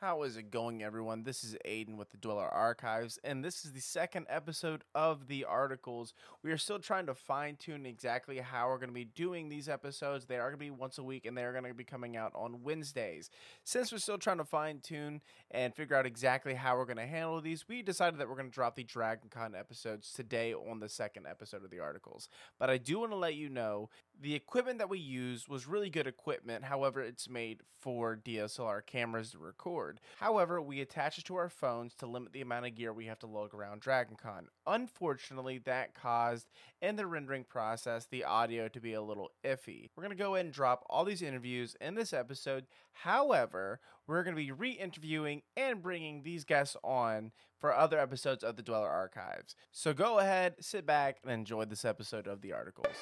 How is it going, everyone? This is Aiden with the Dweller Archives, and this is the second episode of the articles. We are still trying to fine tune exactly how we're going to be doing these episodes. They are going to be once a week, and they are going to be coming out on Wednesdays. Since we're still trying to fine tune and figure out exactly how we're going to handle these, we decided that we're going to drop the Dragon Con episodes today on the second episode of the articles. But I do want to let you know the equipment that we used was really good equipment. However, it's made for DSLR cameras to record. However, we attach it to our phones to limit the amount of gear we have to lug around DragonCon. Unfortunately, that caused in the rendering process the audio to be a little iffy. We're going to go ahead and drop all these interviews in this episode. However, we're going to be re-interviewing and bringing these guests on for other episodes of the Dweller Archives. So go ahead, sit back, and enjoy this episode of the articles.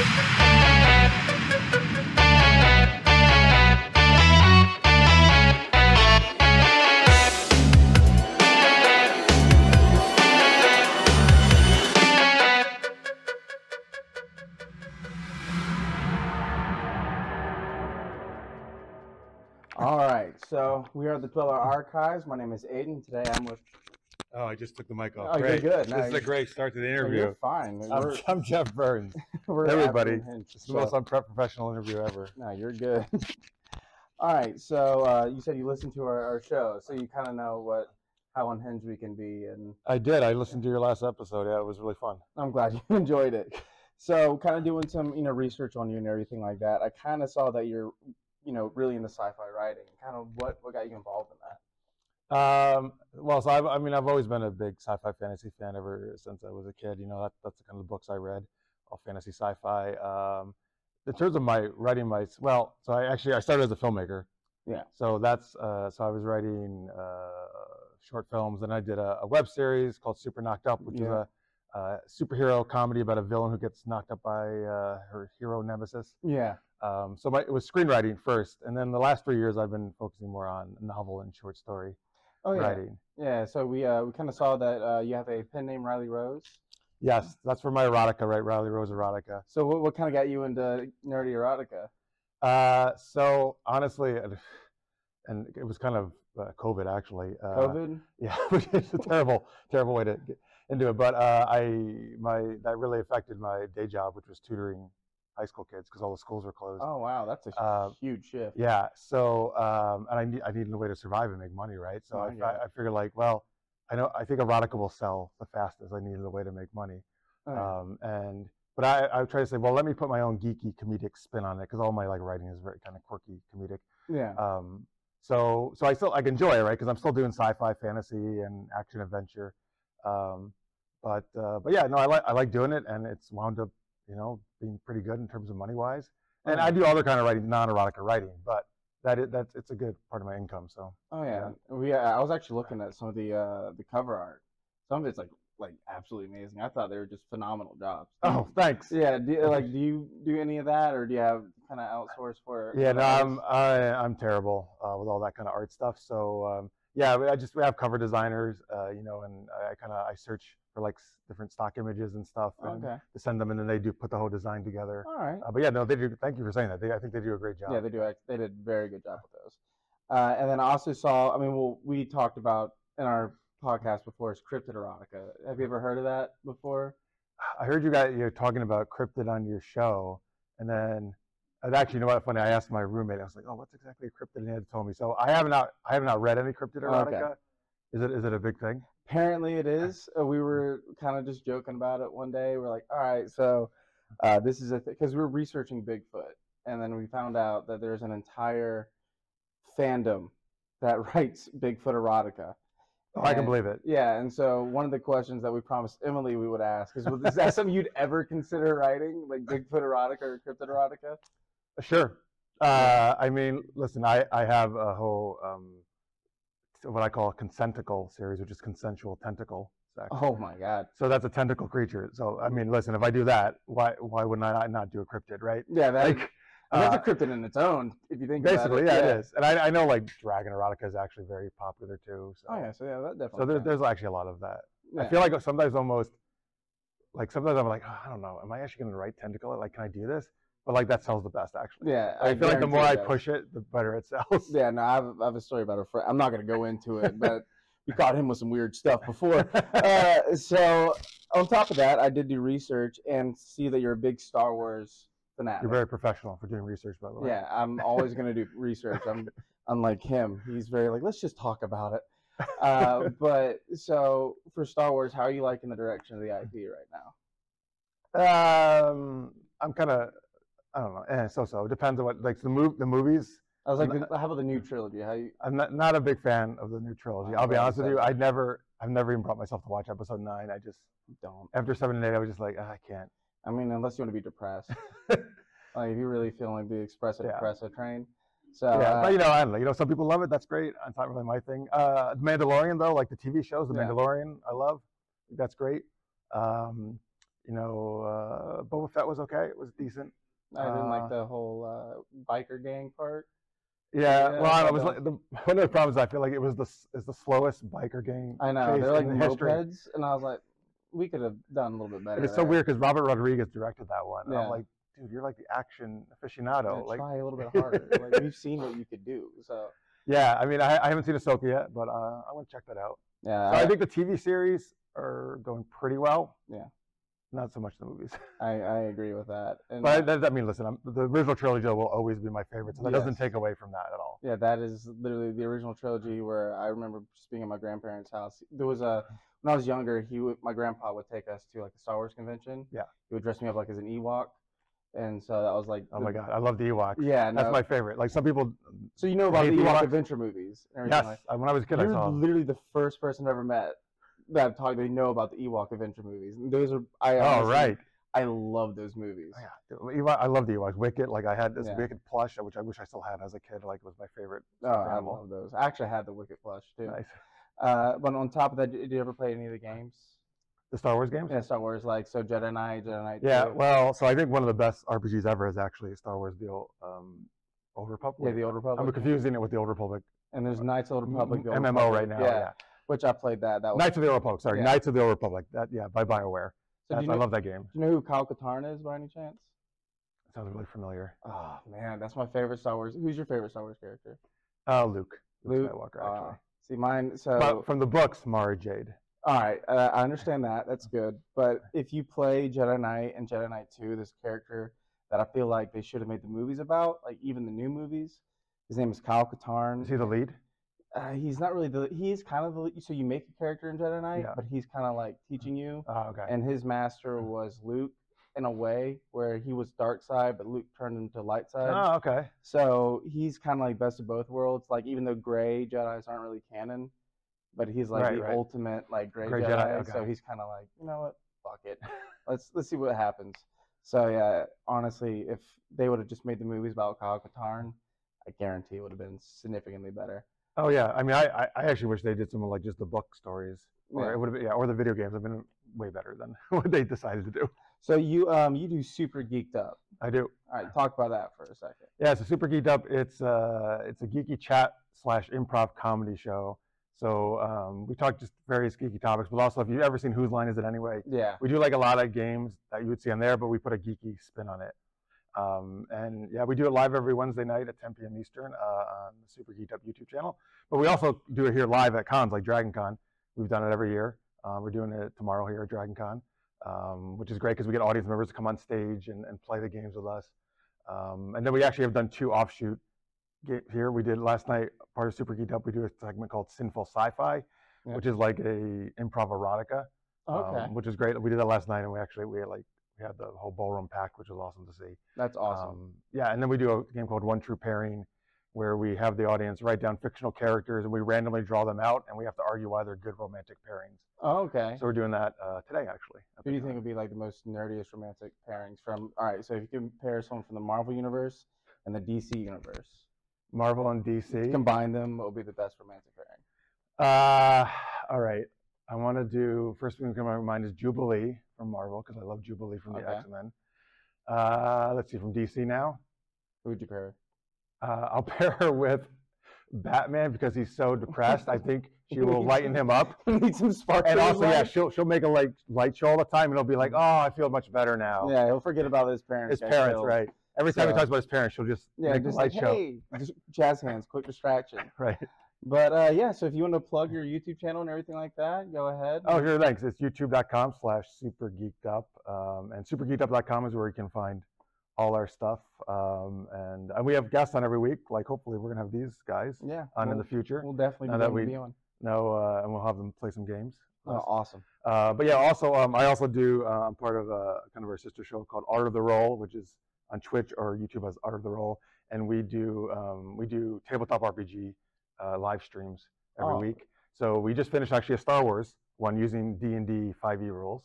All right, so we are the Dweller Archives. My name is Aiden. Today I'm with. Oh, I just took the mic off. Oh, you're great. good. No, This is a you're- great start to the interview. You're fine. I'm, We're, I'm Jeff Burns. we're everybody. absolutely hinged, It's the most so- unprofessional interview ever. No, you're good. All right, so uh, you said you listened to our, our show, so you kind of know what how unhinged we can be, and I did. I listened to your last episode. Yeah, it was really fun. I'm glad you enjoyed it. So, kind of doing some you know research on you and everything like that. I kind of saw that you're you know really into sci-fi writing. Kind of what what got you involved in that? Um, well, so I've, I mean, I've always been a big sci-fi fantasy fan ever since I was a kid. You know, that, that's the kind of the books I read, all fantasy sci-fi. Um, in terms of my writing, my well, so I actually I started as a filmmaker. Yeah. So that's uh, so I was writing uh, short films, and I did a, a web series called Super Knocked Up, which is Yeah. a, uh superhero comedy about a villain who gets knocked up by uh, her hero nemesis. Yeah. Um, so my, it was screenwriting first, and then the last three years I've been focusing more on novel and short story Oh yeah. writing. Yeah. So we uh, we kind of saw that uh, you have a pen name Riley Rose. Yes, that's for my erotica, right? Riley Rose erotica. So what what kind of got you into nerdy erotica? Uh, so honestly, and- it was kind of uh, COVID actually. Uh, COVID. Yeah, which is a terrible, terrible way to get into it. But uh, I my that really affected my day job, which was tutoring high school kids because all the schools were closed. Oh wow, that's a Uh, huge shift. Yeah. So, um, and I need I needed a way to survive and make money, right? So Oh, I I, get I. I figured like, well, I know I think erotica will sell the fastest. I needed a way to make money. Oh, yeah. Um, and but I I try to say, well, let me put my own geeky comedic spin on it because all my like writing is very kind of quirky comedic. yeah. Um, so so I still I enjoy it, right? Because I'm still doing sci-fi, fantasy, and action adventure. Um, but uh, but yeah, no, I like I like doing it, and it's wound up, you know, being pretty good in terms of money wise. And Oh, I do other kind of writing, non-erotica writing, but that is, that's it's a good part of my income. So Oh yeah, we. Uh, I was actually looking at some of the uh, the cover art. Some of it's like like absolutely amazing. I thought they were just phenomenal jobs. oh, thanks. Yeah. Do like do you do any of that, or do you have kind of outsource for? Yeah, no, I'm? I, I'm terrible uh, with all that kind of art stuff. So um, yeah, we- I just we have cover designers, uh, you know, and I kind of I search for like s- different stock images and stuff, and Okay. to send them, and then they do put the whole design together. All right. Uh, but yeah, no, they do. Thank you for saying that. They, I think they do a great job. Yeah, they do. act- They did a very good job with those. Uh, and then I also saw. I mean, well, we talked about in our podcast before is cryptid erotica. Have you ever heard of that before? I heard you guys you're talking about cryptid on your show, and then and actually, you know what? Funny, I asked my roommate. I was like, "Oh, what's exactly a cryptid?" And he had told me. So I have not I have not read any cryptid Oh, Okay. erotica. Is it is it a big thing? Apparently, it is. Uh, we were kind of just joking about it one day. We're like, all right, so uh, this is a because we were researching Bigfoot, and then we found out that there's an entire fandom that writes Bigfoot erotica. Oh, I can believe it. Yeah, and so one of the questions that we promised Emily we would ask is, is that something you'd ever consider writing, like Bigfoot erotica or cryptid erotica? Sure. Uh, I mean, listen, I, I have a whole um, what I call a consenticle series, which is consensual tentacle sex. Oh my god. So that's a tentacle creature. So I mean, listen, if I do that, why why wouldn't I not do a cryptid, right? Yeah, that, Like, that's uh, a cryptid in its own. If you think basically, about it. yeah, it is. And I, I know like dragon erotica is actually very popular too. So, Oh yeah, so yeah, that definitely. so there, there's actually a lot of that. I feel like sometimes almost like sometimes I'm like, oh, I don't know, am I actually going to write tentacle? Like, can I do this? But like that sells the best actually. Yeah, I, feel like the more I does. push it, the better it sells. Yeah, no, I have, I have a story about a friend. I'm not gonna go into it, but we caught him with some weird stuff before. Uh, so on top of that, I did do research and see that you're a big Star Wars fanatic. You're very professional for doing research, by the way. Yeah, I'm always gonna do research. I'm unlike him. He's very like, let's just talk about it. Uh, but so for Star Wars, how are you liking the direction of the IP right now? Um, I'm kind of, I don't know, eh, so so. It depends on what like the move the movies. I was like, I'm how about the new trilogy? How you? I'm not, not a big fan of the new trilogy. I'll be honest with you. I never, I've never even brought myself to watch episode nine. I just Don't. after seven and eight, I was just like, "Ah, I can't. I mean, unless you want to be depressed. like if you really feel like the expressive Yeah. depressive train. So yeah, uh, but you know, I don't know. You know, some people love it. That's great. It's not really my thing. Uh, the Mandalorian though, like the TV shows, The Yeah. Mandalorian, I love. That's great. Um, you know, uh, Boba Fett was okay. It was decent. I didn't uh, like the whole uh, biker gang part. Yeah, Yeah, well, I I was like, the, one of the problems I feel like it was the is the slowest biker gang. I know they're like history. mopeds, and I was like, we could have done a little bit better. And it's so weird because Robert Rodriguez directed that one. Yeah. I'm like, dude, you're like the action Yeah, aficionado. like, try a little bit harder. like we've seen what you could do. So yeah, I mean, I, I haven't seen Ahsoka yet, but uh, I want to check that out. yeah, So I I, think the TV series are going pretty well. Yeah. Not so much the movies. I, I agree with that. And But that, I mean, listen, I'm, the original trilogy will always be my favorite, so that doesn't take away from that at all. Yeah, that is literally the original trilogy where I remember just being at my grandparents' house. There was a when I was younger, he would, my grandpa would take us to like the Star Wars convention. Yeah. He would dress me up like as an Ewok, and so that was like Oh the- my god, I love the Ewoks. Yeah, That's my favorite. Like some people, So you know about the Ewok Ewoks? adventure movies? and everything yes, like- I- when I was a kid, I You're saw 'em. literally the first person I've ever met that talk they know about the Ewok adventure movies. And those are I Oh honestly- right. I love those movies. Oh, yeah. Ewok- I love the Ewoks. Wicket, like I had this Yeah. Wicket plush, which I wish I still had as a kid. Like it was my favorite. Oh, I love those. I actually had the Wicket plush too. Nice. Uh, but on top of that, did you ever play any of the games? The Star Wars games. Yeah, Star Wars, like so Jedi Knight, Jedi Knight. Yeah, 2. well, so I think one of the best RPGs ever is actually Star Wars: The Old, um, Old Republic. yeah, the Old Republic. I'm confusing it with the Old Republic and there's Knights of the Old Republic. the Old MMO Republic, right now. Yeah, Yeah, which I played that. That was. Knights of the Old Republic. Sorry, Yeah. Knights of the Old Republic. That yeah, by Bioware. so do That's, you know, I love that game. Do you know who Kyle Katarn is by any chance? Sounds really familiar. Oh man, that's my favorite Star Wars. Who's your favorite Star Wars character? Uh, Luke. Luke. Skywalker, Uh, actually. see mine. So but from the books, Mara Jade. All right, uh, I understand that. That's good. But if you play Jedi Knight and Jedi Knight 2, this character that I feel like they should have made the movies about, like even the new movies, his name is Kyle Katarn. Is he the lead? Uh, he's not really the. He's kind of the. So you make a character in Jedi Knight, Yeah. but he's kind of like teaching you. Oh, okay. And his master was Luke, in a way where he was dark side, but Luke turned into light side. oh, okay. So he's kind of like best of both worlds. Like even though gray Jedi's aren't really canon, but he's like Right, the right. ultimate like gray, Gray Jedi. Jedi, So he's kind of like, you know what, fuck it, let's let's see what happens. So yeah, honestly, if they would have just made the movies about Kyle Katarn, I guarantee it would have been significantly better. Oh yeah. I mean, I, I, I actually wish they did some of like just the book stories, or Yeah. it would have been yeah, or the video games have been way better than what they decided to do. So you um you do super geeked up. I do. All right, talk about that for a second. Yeah, so Super Geeked Up. It's uh, it's a geeky chat slash improv comedy show. So um, we talk just various geeky topics, but also if you've ever seen Whose Line Is It Anyway, Yeah. we do like a lot of games that you would see on there, but we put a geeky spin on it. Um, and yeah, we do it live every Wednesday night at 10 p.m. Eastern uh, on the Super Geeked Up YouTube channel. But we also do it here live at cons like Dragon Con. We've done it every year. Uh, we're doing it tomorrow here at Dragon Con, um, which is great because we get audience members to come on stage and, and play the games with us. Um, and then we actually have done two offshoot here. We did last night, part of Super Geeked Up, we do a segment called Sinful Sci-Fi, Yeah. which is like a improv erotica Okay. um, which is great. We did that last night, and we actually we had like we had the whole ballroom packed, which was awesome to see. That's awesome. Um, yeah, and then we do a game called One True Pairing, where we have the audience write down fictional characters, and we randomly draw them out, and we have to argue why they're good romantic pairings. oh, okay. So we're doing that uh, today, actually. Who do you think would be like the most nerdiest romantic pairings from? All right, so if you compare someone from the Marvel universe and the DC universe, Marvel and DC. combine them, what would be the best romantic pairing? Uh, all right. I want to do first thing that comes to my mind is Jubilee from Marvel because I love Jubilee from the Okay. X Men. Uh, let's see from DC now. Who would you pair? Uh, I'll pair her with Batman because he's so depressed. I think she will lighten him up. Need some spark. And his also, yeah, life. she'll she'll make a light light show all the time, and he'll be like, "Oh, I feel much better now." yeah, he'll forget about his parents. his parents, right? Every time he So- talks about his parents, she'll just Yeah, make just a light like, show, hey, just jazz hands, quick distraction. right? But uh, yeah, so if you want to plug your YouTube channel and everything like that, go ahead. Oh, sure, thanks. It's youtube.com slash supergeekedup. Um, and supergeekedup.com is where you can find all our stuff. Um, and, and we have guests on every week. Like, hopefully, we're going to have these guys yeah, on we'll, in the future. we'll definitely be, that we- be on. No, uh, and we'll have them play some games. Oh, awesome. Uh, but yeah, also, um, I also do, uh, I'm part of a kind of our sister show called Art of the Roll, which is on Twitch or YouTube as Art of the Roll. And we do, um, we do tabletop RPG uh, live streams every Oh. week. So we just finished actually a Star Wars one using D&D 5e rules.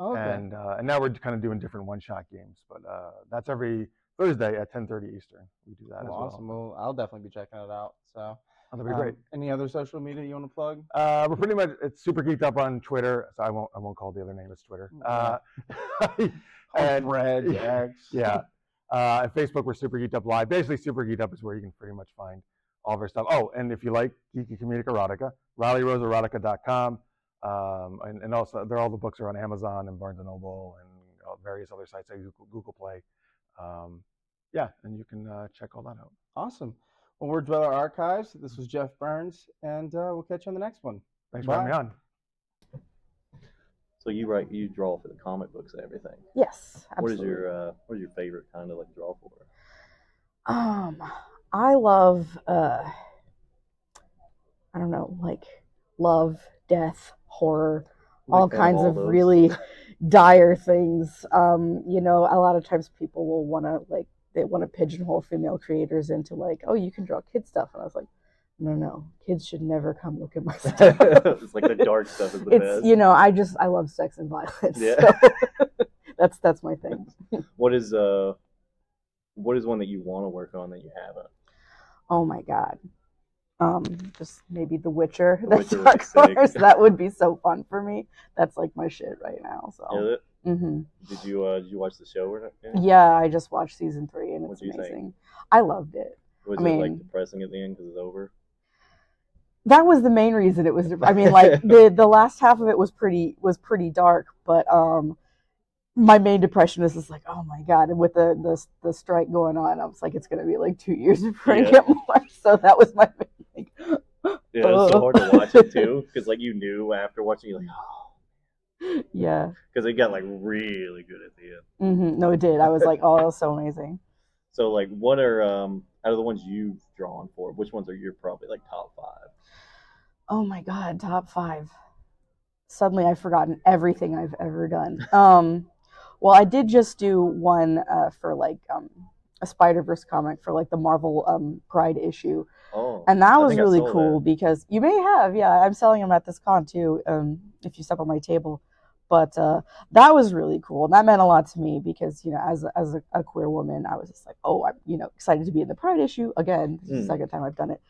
Okay. and uh, and now we're kind of doing different one shot games but uh, that's every thursday at 10.30 eastern we do that as Well, well awesome. Well, I'll definitely be checking it out. So oh, that'll be um, great Any other social media you want to plug? uh, we're pretty much it's super geeked up on twitter so i won't i won't call the other name it's twitter uh, and Red yeah, X. yeah uh, and facebook we're super geeked up live basically super geeked up is where you can pretty much find all of our stuff oh and if you like geeky comedic erotica rileyroseerotica.com um, and, and also there all the books are on amazon and barnes and noble and uh, various other sites like google, google play um, yeah and you can uh, check all that out Awesome. Well, we're Dweller Archives. This was Jeff Burns, and uh, we'll catch you on the next one. thanks for having me on So you write, you draw for the comic books and everything. Yes, Absolutely. What is your, uh, what is your favorite kind of like draw for? Um, I love uh, I don't know, like love, death, horror, all Like, uh, kinds all of those? really dire things. Um, you know, a lot of times people will want to like they want to pigeonhole female creators into like, oh, you can draw kid stuff, and I was like, no, no, kids should never come look at my stuff. it's like the dark stuff is the it's best. you know, I just I love sex and violence. Yeah. so that's that's my thing. What is uh, what is one that you want to work on that you haven't? Oh my god. Um, just maybe The Witcher. The That's Witcher would Dark be sick. Horse. That would be so fun for me. That's like my shit right now. Is So, it? hmm Did you uh, did you watch the show or not? yeah, I just watched season three and it's you think? amazing. I loved it. Was I it like depressing at the end because it's over? That was the main reason it was. I mean, like the the last half of it was pretty was pretty dark, but um, my main depression is just like, oh my god, and with the the the strike going on, I was like, it's gonna be like two years before I get more. So that was my main, like, Yeah, it's so hard to watch it too because like you knew after watching, you're like, oh, yeah. because it got like really good at the end. hmm No, it did. I was like, oh, that was so amazing. So like, what are um out of the ones you've drawn for? Which ones are your probably like top five? Oh my god, top five. Suddenly I've forgotten everything I've ever done. Um well I did just do one uh, for like um a Spider Verse comic for like the Marvel um Pride issue. Oh, And that I was really cool that. because you may have, yeah, I'm selling them at this con too, um, if you step on my table. But uh, that was really cool. And that meant a lot to me because, you know, as, a- as a, a queer woman, I was just like, oh, I'm, you know, excited to be in the Pride issue. Again, this is Mm. the second time I've done it.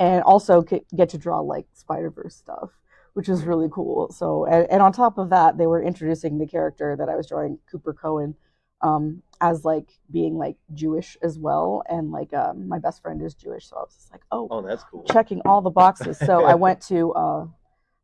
And also get, get to draw like Spider Verse stuff, which is really cool. So, and, and on top of that, they were introducing the character that I was drawing, Cooper Cohen, um, as like being like Jewish as well. And like um, my best friend is Jewish. So I was just like, oh, oh, that's cool. checking all the boxes. So I went to uh,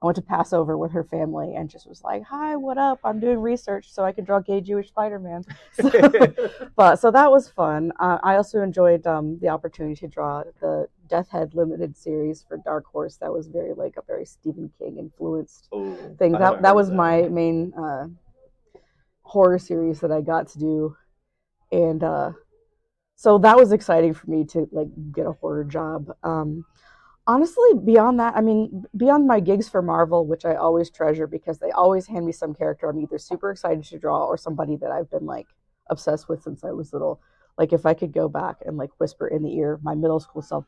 I went to Passover with her family and just was like, "Hi, what up? I'm doing research so I can draw gay Jewish Spider-Man." So, but so that was fun. Uh, I also enjoyed um, the opportunity to draw the Death Head limited series for Dark Horse. That was very like a very Stephen King influenced oh, thing. That that was of my main uh, horror series that I got to do, and uh, so that was exciting for me to like get a horror job. Um, honestly, beyond that, I mean, beyond my gigs for Marvel, which I always treasure because they always hand me some character I'm either super excited to draw or somebody that I've been like obsessed with since I was little. Like if I could go back and like whisper in the ear my middle school self,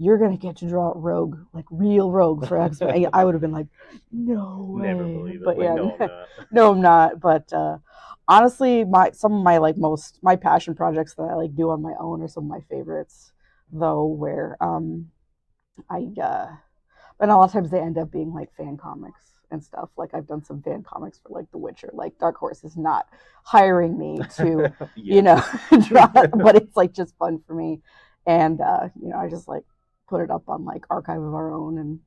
you're gonna get to draw Rogue, like real Rogue for X Men. I would have been like, no way. Never believe it. But Like, yeah, no, I'm not. no, I'm not. But uh, honestly, my some of my like most my passion projects that I like do on my own are some of my favorites, though. Where um, I uh, and a lot of times they end up being like fan comics and stuff. Like I've done some fan comics for like The Witcher. Like Dark Horse is not hiring me to you know draw, but it's like just fun for me, and uh, you know I just like put it up on like Archive of Our Own and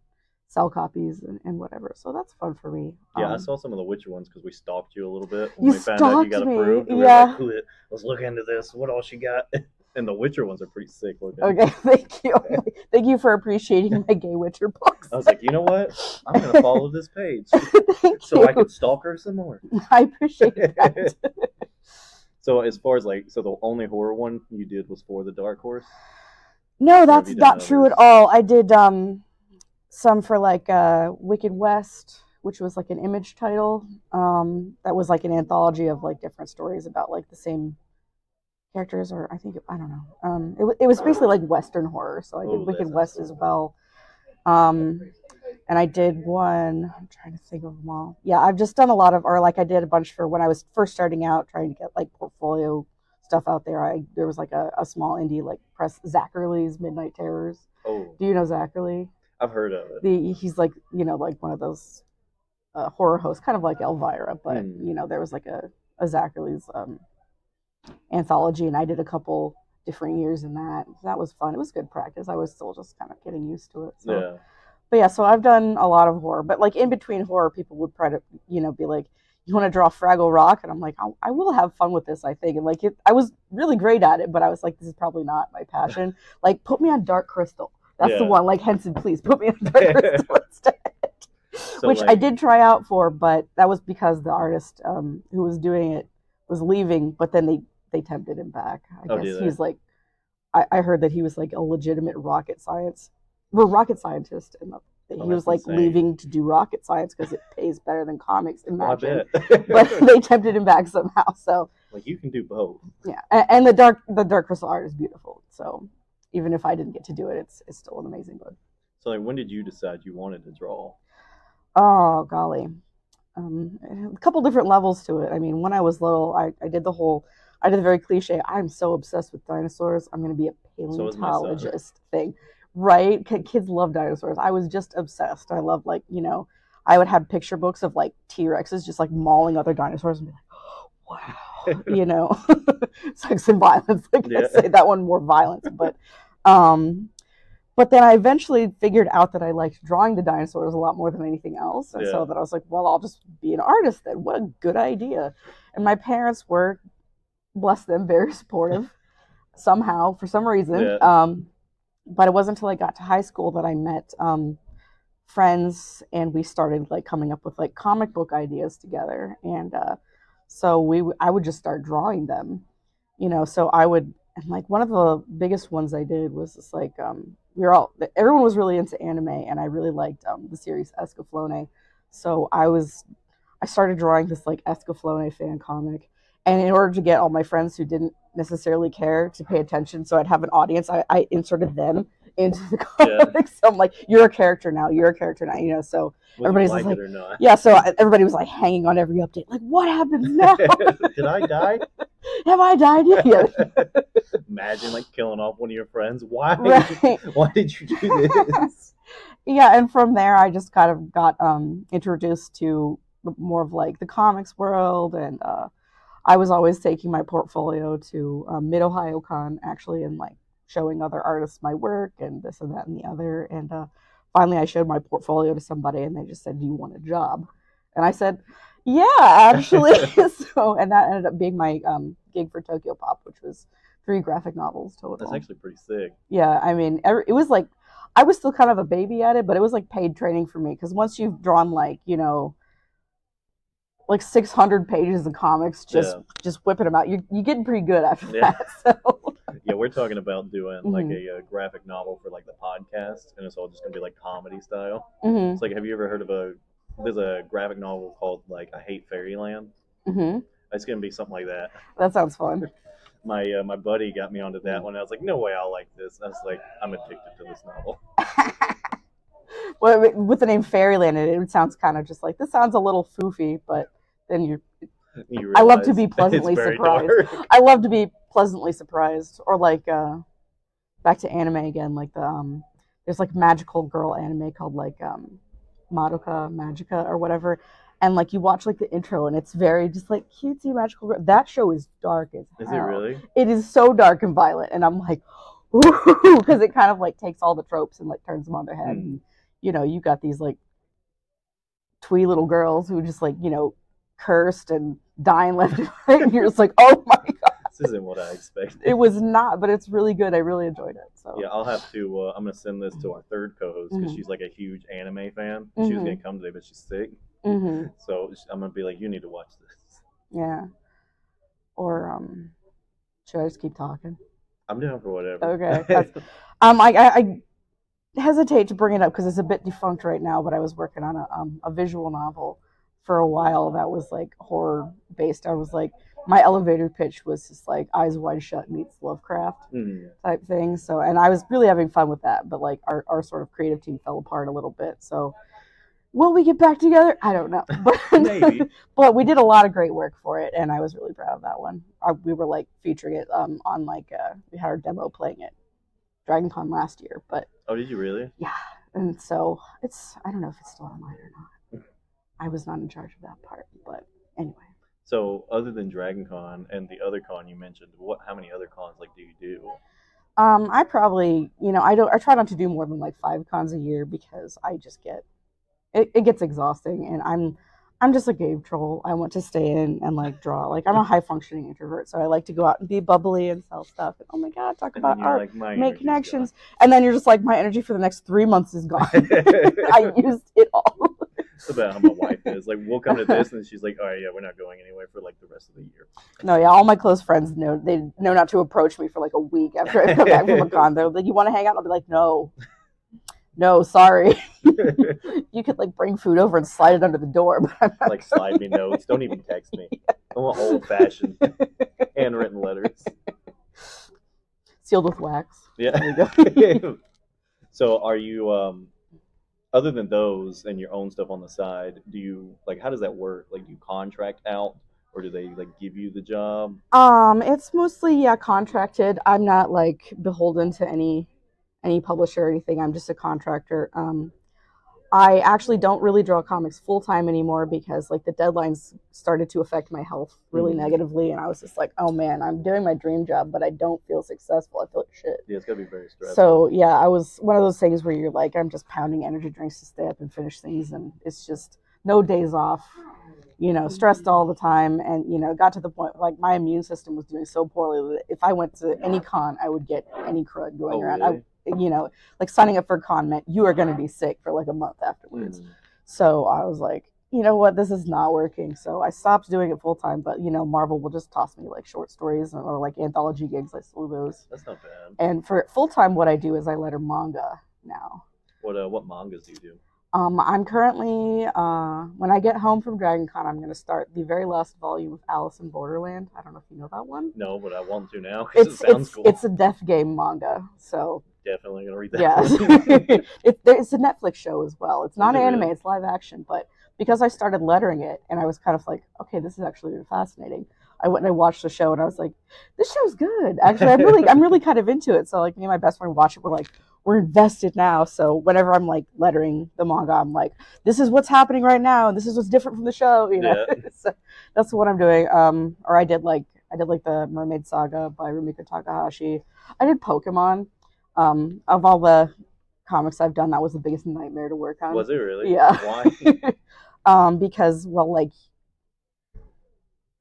sell copies and, and whatever. So that's fun for me. Yeah, I Um, saw some of the Witcher ones because we stalked you a little bit. You we found out you got me, approved. we were yeah. like, "Let- let's look into this. What all she got? And the Witcher ones are pretty sick looking. Okay, thank you. thank you for appreciating my Gay Witcher books. I was like, you know what? I'm gonna follow this page so you. I can stalk her some more. I appreciate that. So as far as like, so the only horror one you did was for the Dark Horse. No, that's done not true at others? all. I did um some for like uh Wicked West, which was like an image title. Um that was like an anthology of like different stories about like the same characters or I think I don't know. Um it, it was basically like western horror, so I did Oh, that Wicked West cool. as well. Um and I did one I'm trying to think of them all. Yeah, I've just done a lot of or like I did a bunch for when I was first starting out trying to get like portfolio stuff out there. I there was like a, a small indie like press Zacherley Midnight Terrors. Oh, Do you know Zacherley? I've heard of it. The he's like you know like one of those uh, horror hosts, kind of like Elvira, but Hmm. you know there was like a a Zacherley's um, anthology, and I did a couple different years in that. That was fun. It was good practice. I was still just kind of getting used to it. So. Yeah. But yeah, so I've done a lot of horror, but like in between horror, people would try to, you know, be like, "You want to draw Fraggle Rock?" And I'm like, I, "I will have fun with this, I think." And like, it, I was really great at it, but I was like, "This is probably not my passion." like, put me on Dark Crystal. That's the one. Like Henson, please put me on Dark Crystal instead. So, Which I did try out for, but that was because the artist um, who was doing it was leaving. But then they they tempted him back. I Oh, guess he's like, I, I heard that he was like a legitimate rocket science, well, rocket scientist, and that he Oh, was like insane. leaving to do rocket science because it pays better than comics. Imagine, but they tempted him back somehow. So like you can do both. yeah, and, and the dark the dark crystal art is beautiful. So even if I didn't get to do it, it's it's still an amazing book. So like, when did you decide you wanted to draw? Oh golly, um, a couple different levels to it. I mean, when I was little, I, I did the whole, I did the very cliche. I'm so obsessed with dinosaurs. I'm going to be a So is my son. paleontologist thing, right? Kids love dinosaurs. I was just obsessed. I love like you know, I would have picture books of like T Rexes just like mauling other dinosaurs and be like, wow, you know, sex and violence. Like Yeah. I say that one more violence, but um but then I eventually figured out that I liked drawing the dinosaurs a lot more than anything else. And Yeah. so that I was like, well, I'll just be an artist then. What a good idea. And my parents were, bless them, very supportive somehow for some reason. Yeah. Um, but it wasn't until I got to high school that I met um, friends and we started like coming up with like comic book ideas together. And uh, so we, w- I would just start drawing them, you know. So I would, and like one of the biggest ones I did was just like um, we were all everyone was really into anime, and I really liked um, the series Escaflowne. So I was, I started drawing this like Escaflowne fan comic, and in order to get all my friends who didn't necessarily care to pay attention, so I'd have an audience, I, I inserted them into the Yeah. So I'm like, you're a character now, you're a character now, you know. So Whether Everybody's like, like- it or not. yeah, so I- everybody was like hanging on every update, like, what happens now? Did I die? Have I died yet? Yeah. Imagine like killing off one of your friends. Why? Right. Why did you do this? yeah and from there i just kind of got um introduced to more of like the comics world and uh i was always taking my portfolio to um, mid ohio con actually and like showing other artists my work and this and that and the other and uh finally i showed my portfolio to somebody and they just said do you want a job? And i said yeah actually. So and that ended up being my um gig for tokyo pop which was three graphic novels total. That's actually pretty sick. yeah i mean it was like i was still kind of a baby at it but it was like paid training for me because once you've drawn like you know like 600 pages of comics just Yeah. just whipping them out you you getting pretty good after Yeah. that so Yeah, we're talking about doing like Mhm. a, uh graphic novel for like the podcast, and it's all just gonna be like comedy style. hmm It's like, have you ever heard of a? There's a graphic novel called like I Hate Fairyland. hmm It's gonna be something like that. that sounds fun My uh, my buddy got me onto that one. I was like, no way, I'll like this. I was like, I'm addicted to this novel. well with- with the name fairyland it, it sounds kind of just like this sounds a little foofy but then you're You I love to be pleasantly surprised. dark. I love to be pleasantly surprised. Or like uh back to anime again, like the um there's like magical girl anime called like um Madoka Magica or whatever. And like you watch like the intro and it's very just like cutesy magical girl. That show is dark as hell. Is it really? It is so dark and violent and I'm like, ooh, because it kind of like takes all the tropes and like turns them on their head. Hmm. And you know, you got these like twee little girls who just like you know cursed and dying left and right, and you're just like, oh my god, This isn't what I expected. it was not, but it's really good. I really enjoyed it. So Yeah, I'll have to. Uh, I'm gonna send this to our third co-host because Mhm. she's like a huge anime fan. She was Mhm. gonna come today, but she's sick. hmm So I'm gonna be like, you need to watch this. yeah. Or um, should I just keep talking? I'm down for whatever. Okay, Um, I, I, I hesitate to bring it up because it's a bit defunct right now. But I was working on a um, a visual novel for a while that was like horror based. I was like, my elevator pitch was just like Eyes Wide Shut meets Lovecraft Hmm. type thing. So, and I was really having fun with that. But like our our sort of creative team fell apart a little bit. So. Will we get back together? I don't know, but Maybe. but we did a lot of great work for it, and I was really proud of that one. I, we were like featuring it um, on like uh, we had our demo playing it Dragon Con last year, but Oh, did you really? yeah, and so it's I don't know if it's still online or not. I was not in charge of that part, but anyway. So, other than Dragon Con and the other con you mentioned, what? How many other cons like do you do? Um, I probably you know I don't I try not to do more than like five cons a year because I just get it, it gets exhausting, and I'm I'm just a cave troll. I want to stay in and like draw. Like I'm a high functioning introvert, so I like to go out and be bubbly and sell stuff. And, oh my god, talk And about art. like, make connections, and then you're just like, my energy for the next three months is gone. I used it all. About how my wife is. Like, we'll come to this, and she's like, "All right, yeah, we're not going anywhere for like the rest of the year." No, yeah, all my close friends know they know not to approach me for like a week after I come back from a con. They're like, "You want to hang out?" I'll be like, "No, no, sorry. you could like bring food over and slide it under the door, but like, slide me notes. Don't even text me. I want old fashioned handwritten letters. sealed with wax." Yeah. So, are you um, other than those and your own stuff on the side? Do you like? How does that work? Like, do you contract out, or do they like give you the job? Um, it's mostly yeah contracted. I'm not like beholden to any any publisher or anything. I'm just a contractor. Um, I actually don't really draw comics full time anymore because like the deadlines started to affect my health really Mhm. negatively, and I was just like, oh man, I'm doing my dream job, but I don't feel successful. I feel like shit. Yeah, it's gotta be very stressful. So yeah, I was one of those things where you're like, I'm just pounding energy drinks to stay up and finish things, and it's just no days off. You know, stressed all the time, and you know, it got to the point like my immune system was doing so poorly that if I went to any con, I would get any crud going Oh, around. really? I, you know, like signing up for a con meant you are going to be sick for like a month afterwards. Mm. So I was like, you know what, this is not working. So I stopped doing it full time. But you know, Marvel will just toss me like short stories or like anthology gigs. I do those. That's not bad. And for full time, what I do is I letter manga now. What uh, what mangas do you do? Um, I'm currently, uh, when I get home from Dragon Con, I'm going to start the very last volume of Alice in Borderland. I don't know if you know that one. No, but I want to now It's it sounds it's cool. it's a death game manga, so Definitely gonna read that. yeah, it, it's a Netflix show as well. It's not it anime; it's live action. But because I started lettering it, and I was kind of like, okay, this is actually really fascinating. I went and I watched the show, and I was like, this show's good. Actually, I'm really I'm really kind of into it. So like me and my best friend watch it. We're like, we're invested now. So whenever I'm like lettering the manga, I'm like, this is what's happening right now, and this is what's different from the show. You know, so that's what I'm doing. Um, or I did like I did like the Mermaid Saga by Rumiko Takahashi. I did Pokemon. Um, of all the comics I've done, that was the biggest nightmare to work on. Was it really? Yeah. Why? um, because well, like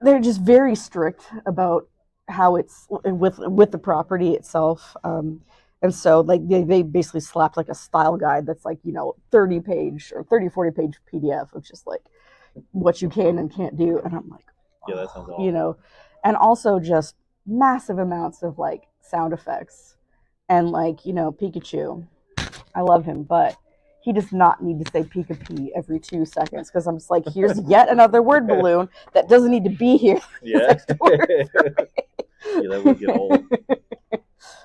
they're just very strict about how it's with with the property itself. Um, and so like they, they basically slapped like a style guide that's like you know 30 page or 30 40 page pdf of just like what you can and can't do and i'm like Yeah, that sounds "Oh," awful. you know and also just massive amounts of like sound effects and like you know pikachu i love him but he does not need to say pika pee every two seconds because i'm just like here's yet another word balloon that doesn't need to be here yeah. Yeah, that would get old.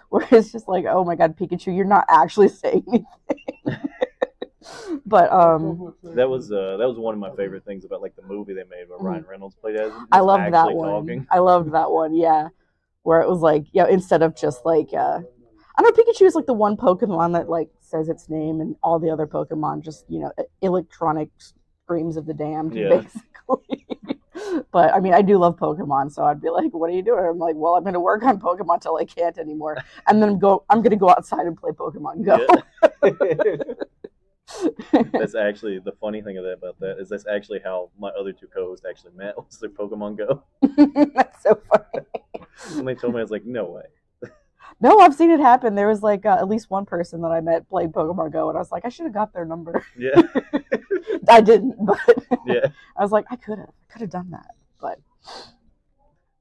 where it's just like, oh my god, Pikachu, you're not actually saying anything. but um, That was uh, that was one of my favorite things about like the movie they made where. Ryan Reynolds played as. I loved that one. Talking. I loved that one. Yeah, where it was like, yeah, instead of just like, uh, I know, Pikachu is like the one Pokemon that like says its name, and all the other Pokemon just you know electronic screams of the damned, Yeah. basically. but I mean, I do love Pokemon, so I'd be like, "What are you doing?" I'm like, "Well, I'm gonna work on Pokemon till I can't anymore, and then go. I'm gonna go outside and play Pokemon Go." that's actually the funny thing of that about that is that's actually how my other two co-hosts actually met was through Pokemon Go. That's so funny. When they told me, I was like, no way. No, I've seen it happen. There was like uh, at least one person that I met played Pokemon Go, and I was like, I should have got their number. Yeah, I didn't, but yeah. I was like, I could have, I could have done that. But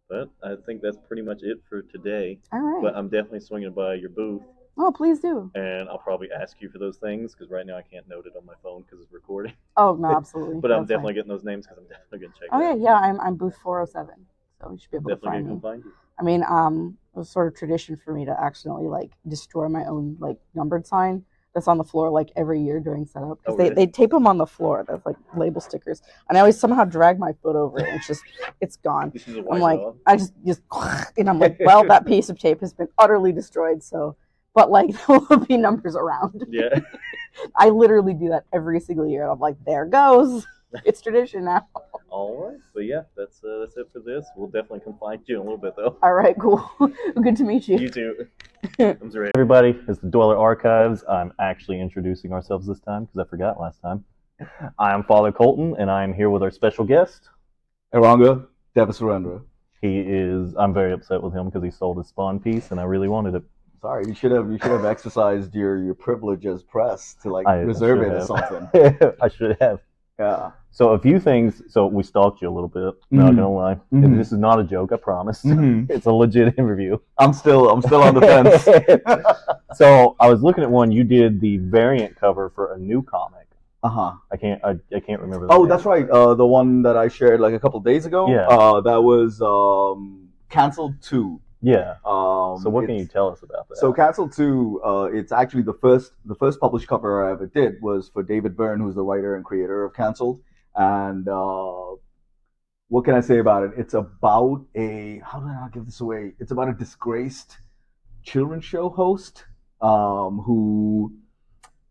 But I think that's pretty much it for today. all right. But I'm definitely swinging by your booth, oh, please do. and I'll probably ask you for those things because right now I can't note it on my phone because it's recording. Oh no, absolutely. But I'm That's fine. definitely getting those names because I'm definitely gonna check. Oh it yeah, out. yeah. I'm I'm booth 407, so you should be able to Definitely find me. find you. I mean, um, was sort of tradition for me to accidentally like destroy my own like numbered sign that's on the floor like every year during setup because Oh, they, really? they tape them on the floor. That's like label stickers, and I always somehow drag my foot over it. And it's just it's gone. This is a I'm like, dog. I just just and I'm like, well, that piece of tape has been utterly destroyed. So, but like there will be numbers around. Yeah. I literally do that every single year. And I'm like, there goes. It's tradition now. All right. But yeah, that's uh, that's it for this. We'll definitely come find you in a little bit though. All right, cool. Good to meet you. You too. I'm Zray. Everybody, it's the Dweller Archives. I'm actually introducing ourselves this time because I forgot last time. I am Father Colton, and I am here with our special guest. Eranga Devasurendra. He is. I'm very upset with him because he sold his spawn piece, and I really wanted it. Sorry, you should have you should have exercised your your privilege as press to like I reserve should it or something. I should have. Yeah. So a few things. So we stalked you a little bit. Not Mhm. gonna lie. Mhm. This is not a joke. I promise. Mhm. It's a legit interview. I'm still I'm still on the fence. so I was looking at one. You did the variant cover for a new comic. uh huh. I can't. I, I can't remember. The Oh, name. that's right. Uh, the one that I shared like a couple days ago. Yeah. Uh, that was um canceled two. Yeah. Um, So what can you tell us about that? So Cancel Two, uh, it's actually the first the first published cover I ever did was for David Byrne, who's the writer and creator of Cancelled. And uh, what can I say about it? It's about a how do I not give this away? It's about a disgraced children's show host um, who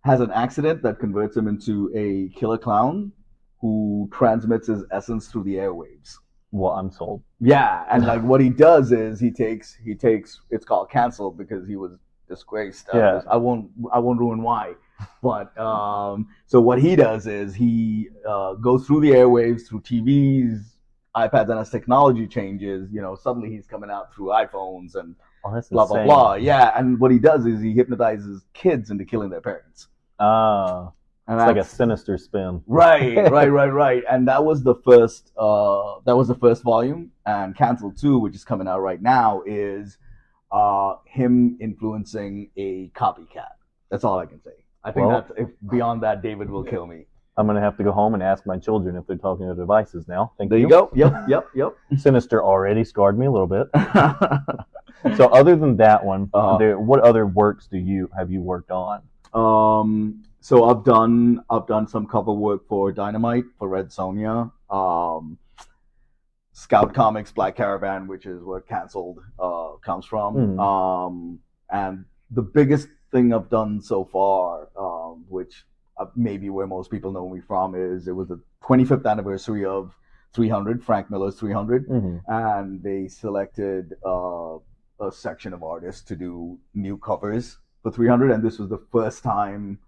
has an accident that converts him into a killer clown who transmits his essence through the airwaves. Well, I'm sold. Yeah, and like what he does is he takes he takes it's called canceled because he was disgraced. Uh, Yeah. I won't I won't ruin why, but um, so what he does is he uh, goes through the airwaves through TVs, iPads, and as technology changes, you know, suddenly he's coming out through iPhones and Oh, blah blah insane. blah. Yeah, and what he does is he hypnotizes kids into killing their parents. Ah, And it's like a sinister spin. Right, right, right, right. And that was the first uh that was the first volume. And Cancel 2, which is coming out right now, is uh him influencing a copycat. That's all I can say. I think Well- that's if beyond that David will kill me. I'm gonna have to go home and ask my children if they're talking to devices now. Thank There you. you go. Yep, yep, yep. Sinister already scarred me a little bit. So other than that one, Uh-huh. there, what other works do you have you worked on? Um, so I've done I've done some cover work for Dynamite for Red Sonja. Um, Scout Comics Black Caravan, which is where Cancelled uh, comes from. Mhm. Um, and the biggest thing I've done so far, um, which uh, maybe where most people know me from, is it was the 25th anniversary of 300, Frank Miller's 300 Mm-hmm. and they selected uh, a section of artists to do new covers for 300 and this was the first time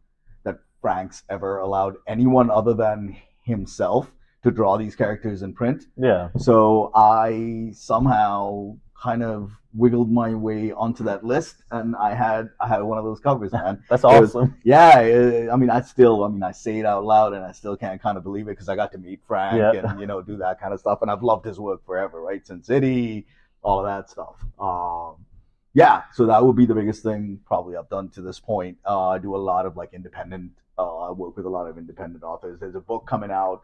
frank's ever allowed anyone other than himself to draw these characters in print Yeah. so i somehow kind of wiggled my way onto that list and i had i had one of those covers man That's It was- awesome. yeah, eh, I mean, I still, I mean, I say it out loud, and I still can't kind of believe it because I got to meet Frank Yeah. and you know do that kind of stuff, and I've loved his work forever, right? Sin City, all of that stuff. Um, yeah, so that would be the biggest thing probably I've done to this point. Uh, I do a lot of like independent. Uh, I work with a lot of independent authors. There's a book coming out,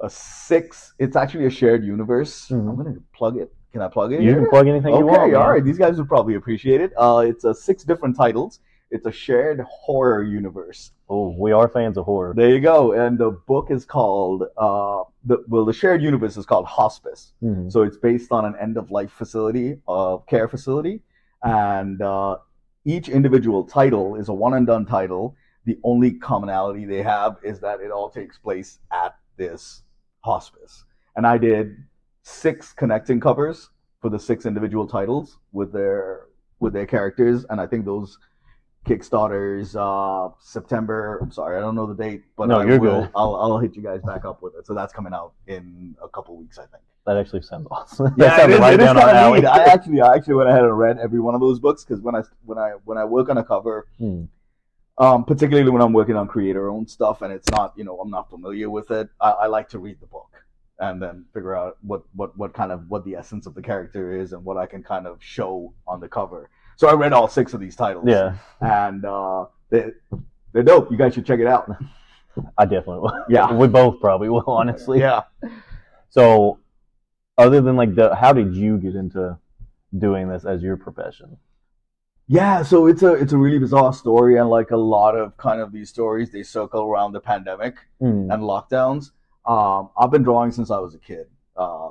a six. It's actually a shared universe. Mhm. I'm gonna plug it. Can I plug it? You here? can plug anything you want. Okay, all right. These guys would probably appreciate it. Uh, it's a six different titles. It's a shared horror universe. Oh, we are fans of horror. There you go. And the book is called uh, the well, the shared universe is called Hospice. Mhm. So it's based on an end of life facility, uh, care facility, and uh, each individual title is a one and done title. The only commonality they have is that it all takes place at this hospice. and I did six connecting covers for the six individual titles with their with their characters, and I think those Kickstarters uh September. I'm sorry, I don't know the date, but No, I you're will, good. I'll I'll hit you guys back up with it. So that's coming out in a couple weeks, I think. That actually sounds awesome. Yeah, sounds it right it is down our alley. I actually, I actually went ahead and read every one of those books because when I when I when I work on a cover, Hmm. Um, particularly when I'm working on creator-owned stuff and it's not, you know, I'm not familiar with it, I, I like to read the book and then figure out what what what kind of what the essence of the character is and what I can kind of show on the cover. So I read all six of these titles. Yeah, and uh, they they're dope. You guys should check it out. I definitely will. Yeah. we both probably will, honestly. Yeah. So, other than like the, how did you get into doing this as your profession? Yeah, so it's a it's a really bizarre story, and like a lot of kind of these stories, they circle around the pandemic Hmm. and lockdowns. Um, I've been drawing since I was a kid. Uh,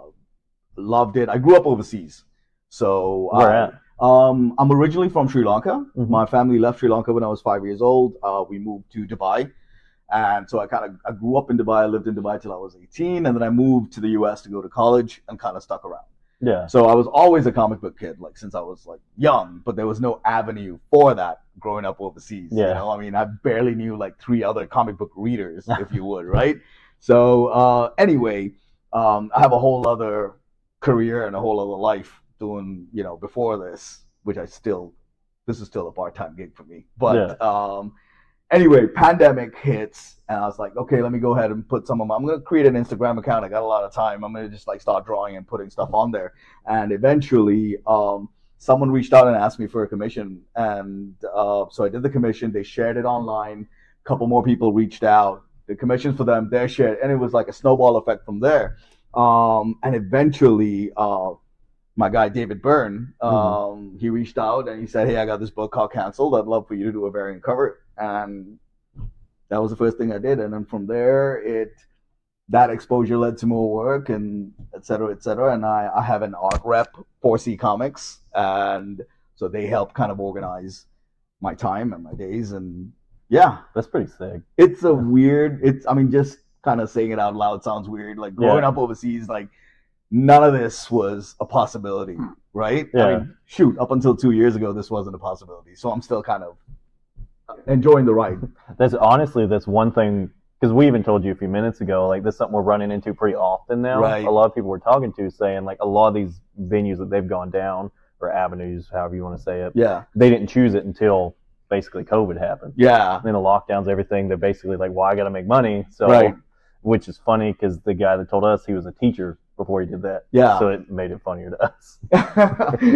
loved it. I grew up overseas, so Where I- at? Um, I'm originally from Sri Lanka. Mhm. My family left Sri Lanka when I was five years old. Uh, we moved to Dubai, and so I kind of I grew up in Dubai. I lived in Dubai till I was 18, and then I moved to the U.S. to go to college and kind of stuck around. Yeah. So I was always a comic book kid, like since I was like young, but there was no avenue for that growing up overseas. Yeah. You know, I mean, I barely knew like three other comic book readers, if you would, right? So uh, anyway, um, I have a whole other career and a whole other life doing, you know, before this, which I still, this is still a part-time gig for me. But um, anyway, pandemic hits, and I was like, okay, let me go ahead and put some of my. I'm gonna create an Instagram account. I got a lot of time. I'm gonna just like start drawing and putting stuff on there. And eventually, um, someone reached out and asked me for a commission, and uh, so I did the commission. They shared it online. A couple more people reached out. The commissions for them, they shared, and it was like a snowball effect from there. Um, and eventually, uh, my guy David Byrne, um, he reached out and he said, "Hey, I got this book called Cancelled. I'd love for you to do a variant cover." And that was the first thing I did. And then from there, it that exposure led to more work and et cetera, et cetera. And I, I have an art rep, 4C Comics, and so they help kind of organize my time and my days. And yeah, That's pretty sick. it's a weird. It's I mean, just kind of saying it out loud sounds weird. Like growing Yeah. up overseas, like none of this was a possibility, hmm. right? Yeah. I mean, shoot, up until two years ago, this wasn't a possibility. So I'm still kind of enjoying the ride. That's honestly that's one thing because we even told you a few minutes ago. Like that's something we're running into pretty often now. Right. A lot of people we're talking to saying like a lot of these venues that they've gone down or avenues, however you want to say it, Yeah, they didn't choose it until basically COVID happened. yeah, then the lockdowns, everything, they're basically like, well, I got to make money. So, Right. which is funny because the guy that told us he was a teacher before he did that. yeah. So it made it funnier to us.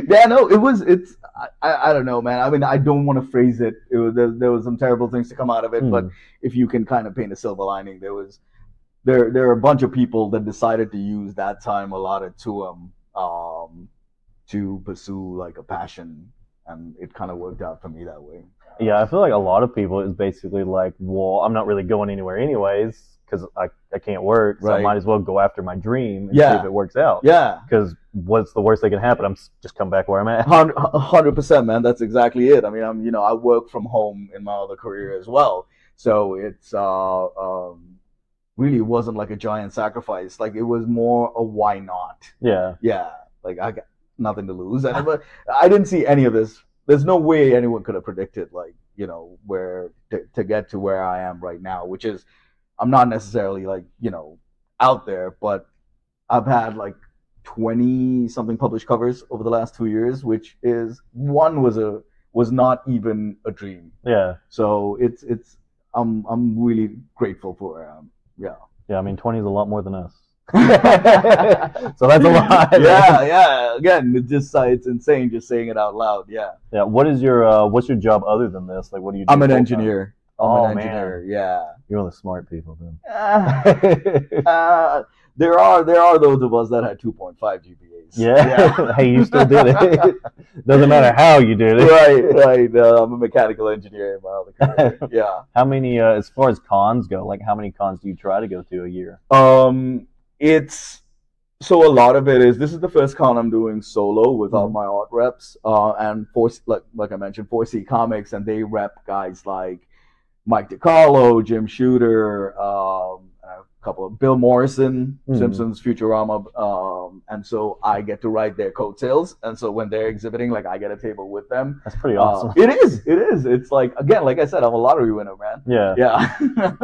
yeah, no, it was. It's. I, I, don't know, man. I mean, I don't want to phrase it. it was, there, there was some terrible things to come out of it, but Mm. if you can kind of paint a silver lining, there was. There, there are a bunch of people that decided to use that time allotted to them um, to pursue like a passion, and it kind of worked out for me that way. yeah, I feel like a lot of people is basically like, well, I'm not really going anywhere anyways because I, I can't work. So I Right. might as well go after my dream and see Yeah. if it works out. Yeah, Because what's the worst that can happen? I'm s- just come back where I'm at. hundred percent, man. That's exactly it. I mean, I'm you know I work from home in my other career as well, so it's uh um really wasn't like a giant sacrifice. Like it was more a why not? Yeah. Yeah, like I got nothing to lose, and but I didn't see any of this. There's no way anyone could have predicted like you know where to, to get to where I am right now, which is I'm not necessarily like you know out there, but I've had like 20 something published covers over the last two years, which is one was a was not even a dream. Yeah. So it's it's I'm I'm really grateful for where I am. Yeah. Yeah. I mean, 20 is a lot more than us. so that's a lot. yeah, yeah. Again, it's just uh, it's insane just saying it out loud. Yeah. Yeah. What is your uh, what's your job other than this? Like, what do you do? I'm an engineer. I'm Oh, an man. Yeah. You're one of the smart people, then. Uh, there are there are those of us that had 2.5 GPAs. yeah. hey, you still did it. Doesn't matter how you did it. right, right. Uh, I'm a mechanical engineer in my other career. Yeah. How many, uh, as far as cons go, like how many cons do you try to go to a year? Um, it's so a lot of it is this is the first con I'm doing solo without Mhm. my art reps. Uh, and for like like I mentioned, 4C Comics, and they rep guys like Mike DeCarlo, Jim Shooter, um, uh, couple of Bill Morrison, Hmm. Simpsons, Futurama, um, and so I get to ride their coattails. And so when they're exhibiting, like I get a table with them. That's pretty Uh, awesome. it is, it is. It's like again, like I said, I'm a lottery winner, man. yeah. Yeah,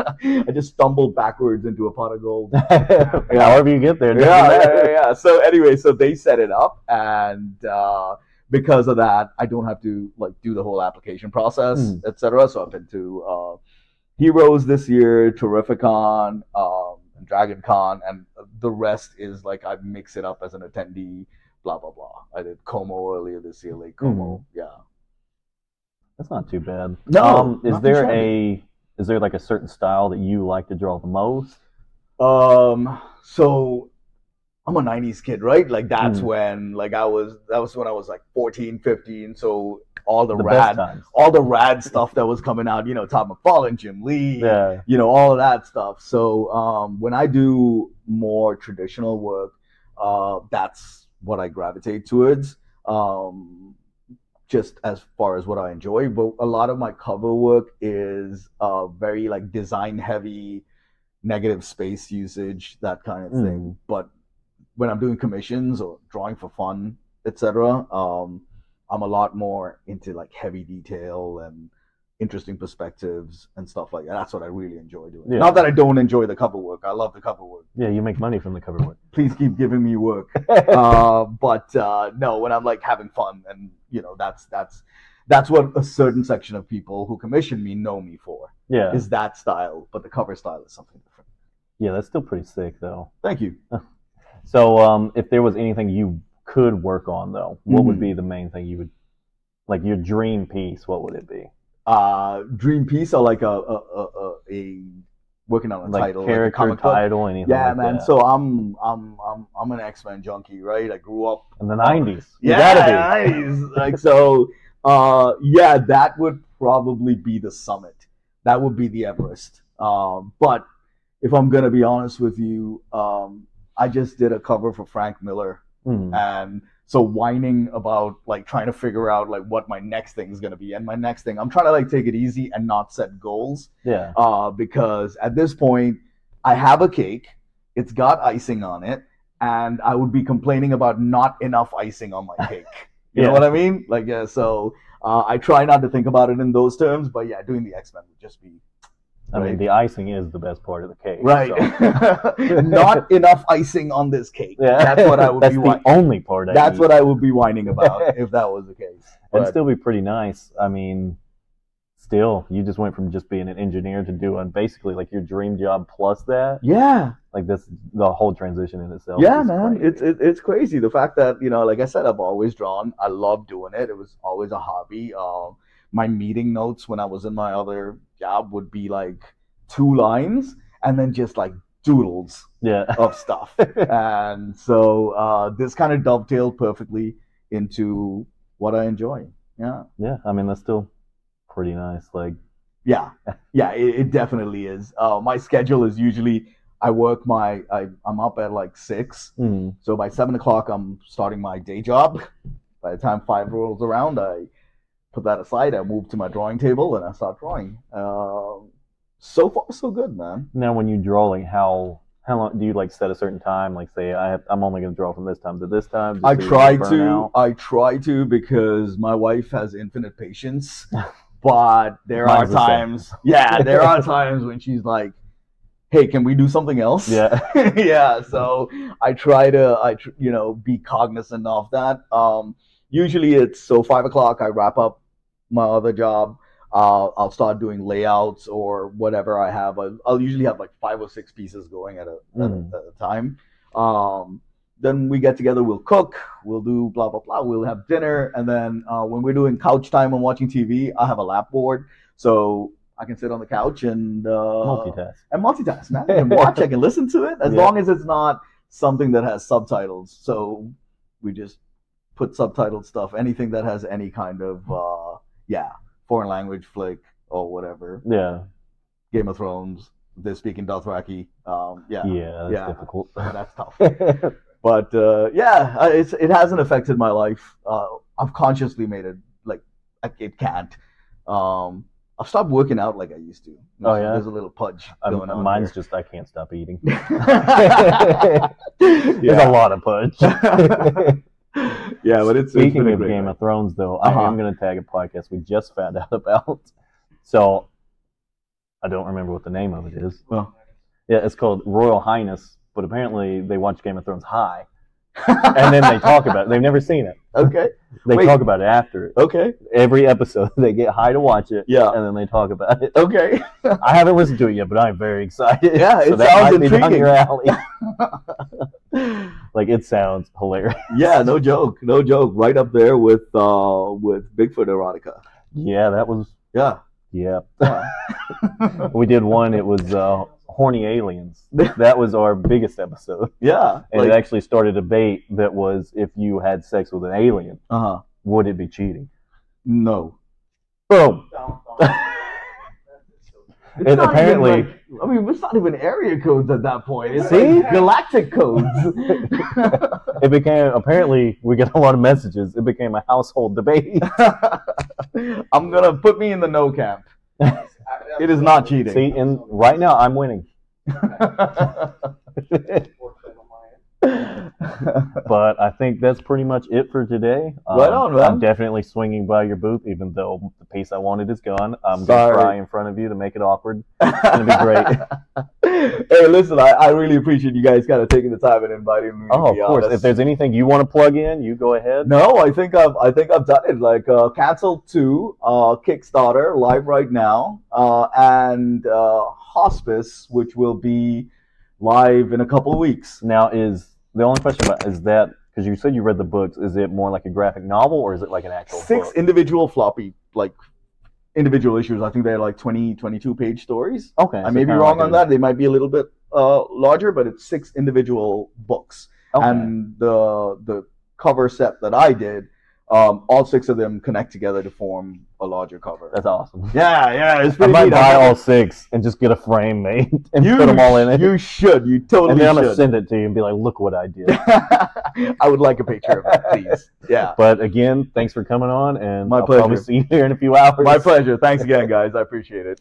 I just stumbled backwards into a pot of gold. yeah. However you get there. yeah, yeah, yeah, yeah. So anyway, so they set it up, and uh, because of that, I don't have to like do the whole application process, Hmm. etc. So I've been to uh, Heroes this year, Terrificon, um, and Dragon Con, and the rest is like I mix it up as an attendee. Blah blah blah. I did Como earlier this year, Lake Como. Yeah. That's not too bad. No, Um, is there a is there like a certain style that you like to draw the most? Um, so I'm a 90s kid, right? Like that's Mm. when like I was that was when I was like 14, 15. So all the, The rad all the rad stuff that was coming out, you know, Todd McFarlane, Jim Lee, Yeah. you know, all of that stuff. So um when I do more traditional work, uh that's what I gravitate towards. Um just as far as what I enjoy, but a lot of my cover work is uh very like design heavy, negative space usage, that kind of thing. But when I'm doing commissions or drawing for fun, etc., um, I'm a lot more into like heavy detail and interesting perspectives and stuff like that. That's what I really enjoy doing. Yeah. Not that I don't enjoy the cover work. I love the cover work. Yeah, you make money from the cover work. Please keep giving me work. uh, but uh, no, when I'm like having fun, and you know, that's that's that's what a certain section of people who commission me know me for yeah. is that style. But the cover style is something different. Yeah, that's still pretty sick though. Thank you. So, um, if there was anything you could work on though, what would Mhm. be the main thing you would like your dream piece? What would it be? Uh, dream piece or like a a, a, a, a working on a Like title, like a character, comic book? title, anything? Yeah, like man. that. So I'm I'm I'm I'm an X Men junkie, right? I grew up in the nineties, yeah, gotta be. nice. like so. Uh, yeah, that would probably be the summit. That would be the Everest. Um, but if I'm gonna be honest with you, um, I just did a cover for Frank Miller, Mm. and so whining about like trying to figure out like what my next thing is gonna be, and my next thing, I'm trying to like take it easy and not set goals Yeah, uh, because at this point I have a cake, it's got icing on it, and I would be complaining about not enough icing on my cake. You know what I mean? Like, yeah. So uh, I try not to think about it in those terms, but yeah, doing the X Men would just be I mean the icing is the best part of the cake. right. so- not enough icing on this cake. Yeah, That's what I would That's be. the Whi- only part. I that's eat. what I would be whining about if that was the case. It'd still be pretty nice. I mean, still, you just went from just being an engineer to doing basically like your dream job plus that. yeah, Like this, the whole transition in itself. yeah, man, crazy. it's it, it's crazy. The fact that you know, like I said, I've always drawn. I love doing it. It was always a hobby. Um, my meeting notes when I was in my other job would be like two lines and then just like doodles yeah. of stuff. and so uh, this kind of dovetailed perfectly into what I enjoy. Yeah. yeah. I mean, that's still pretty nice. Like, Yeah, yeah, it, it definitely is. Uh, my schedule is usually I work my I, I'm up at like six, mm, so by seven o'clock I'm starting my day job. By the time five rolls around, I put that aside. I move to my drawing table and I start drawing. Um, so far, so good, man. now when you draw, like how how long do you like set a certain time? Like, say, I have, I'm only going to draw from this time to this time. I so try to. out? I try to because my wife has infinite patience, but there are Mine's the times. Yeah, there are times when she's like, "Hey, can we do something else?" Yeah. yeah. So I try to, I tr- you know, be cognizant of that. Um, usually it's so five o'clock. I wrap up my other job. Uh, I'll start doing layouts or whatever I have. I'll, I'll usually have like five or six pieces going at a, at, Mhm. a, at a time. Um, then we get together, we'll cook, we'll do blah blah blah, we'll have dinner, and then uh, when we're doing couch time and watching TV, I have a lap board, so I can sit on the couch and uh, Multitask. and multitask, man. I can watch, I can listen to it, as Yeah. long as it's not something that has subtitles. So we just put subtitled stuff, anything that has any kind of uh, yeah, foreign language flick or whatever. Yeah. Game of Thrones, they're speaking Dothraki. Um, yeah, Yeah. That's Yeah. difficult. that's tough. But uh, yeah, uh, it's it hasn't affected my life. Uh, I've consciously made it like it can't. Um, I've stopped working out like I used to. Oh, There's- yeah? there's a little pudge I'm- going on. mine's just I can't stop eating. yeah. There's a lot of punch. Yeah, but it's Speaking of Game of Thrones, though, I Uh-huh. am going to tag a podcast we just found out about. So I don't remember what the name of it is. Well. Yeah, it's called Royal Highness, but apparently they watch Game of Thrones high, and then they talk about it. They've never seen it. okay, They Wait. talk about it after it. okay, Every episode, they get high to watch it, Yeah. and then they talk about it. okay. I haven't listened to it yet, but I'm very excited. Yeah, it that sounds might be down intriguing. like it sounds hilarious. yeah, no joke, no joke. Right up there with uh with Bigfoot erotica. Yeah, that was Yeah. yeah. we did one. It was uh, horny aliens. That was our biggest episode, Yeah. and it actually started a debate that was if you had sex with an alien, uh huh. would it be cheating? No. Boom. It's And not apparently- like- I mean, it's not even area codes at that point. It's See? like galactic codes. It became apparently we get a lot of messages. It became a household debate. I'm gonna put me in the no camp. It is not cheating. See, and right now I'm winning. But I think that's pretty much it for today. Um, Right on, man. I'm definitely swinging by your booth, even though the piece I wanted is gone. I'm Sorry. gonna cry in front of you to make it awkward. It's gonna be great. hey, listen, I, I really appreciate you guys kind of taking the time and inviting me. Oh, of course. honest. If there's anything you want to plug in, you go ahead. No, I think I've I think I've done it. Like uh, Cancel Two, uh, Kickstarter live right now, uh, and uh, Hospice, which will be live in a couple of weeks. Now, is the only question about is that because you said you read the books? Is it more like a graphic novel or is it like an actual Six book? individual floppy like individual issues. I think they're like 20, 22 page stories. Okay, I so may be wrong like on that. They might be a little bit uh, larger, but it's six individual books. Okay. And the the cover set that I did, um, all six of them connect together to form a larger cover. That's awesome. yeah, yeah, it's I pretty might neat. buy all six and just get a frame made and you, put them all in it. You should. You totally and then I'm gonna should. send it to you and be like, "Look what I did." I would like a picture of it, please. Yeah. but again, thanks for coming on, and My I'll probably pleasure. see you here in a few hours. My pleasure. Thanks again, guys. I appreciate it.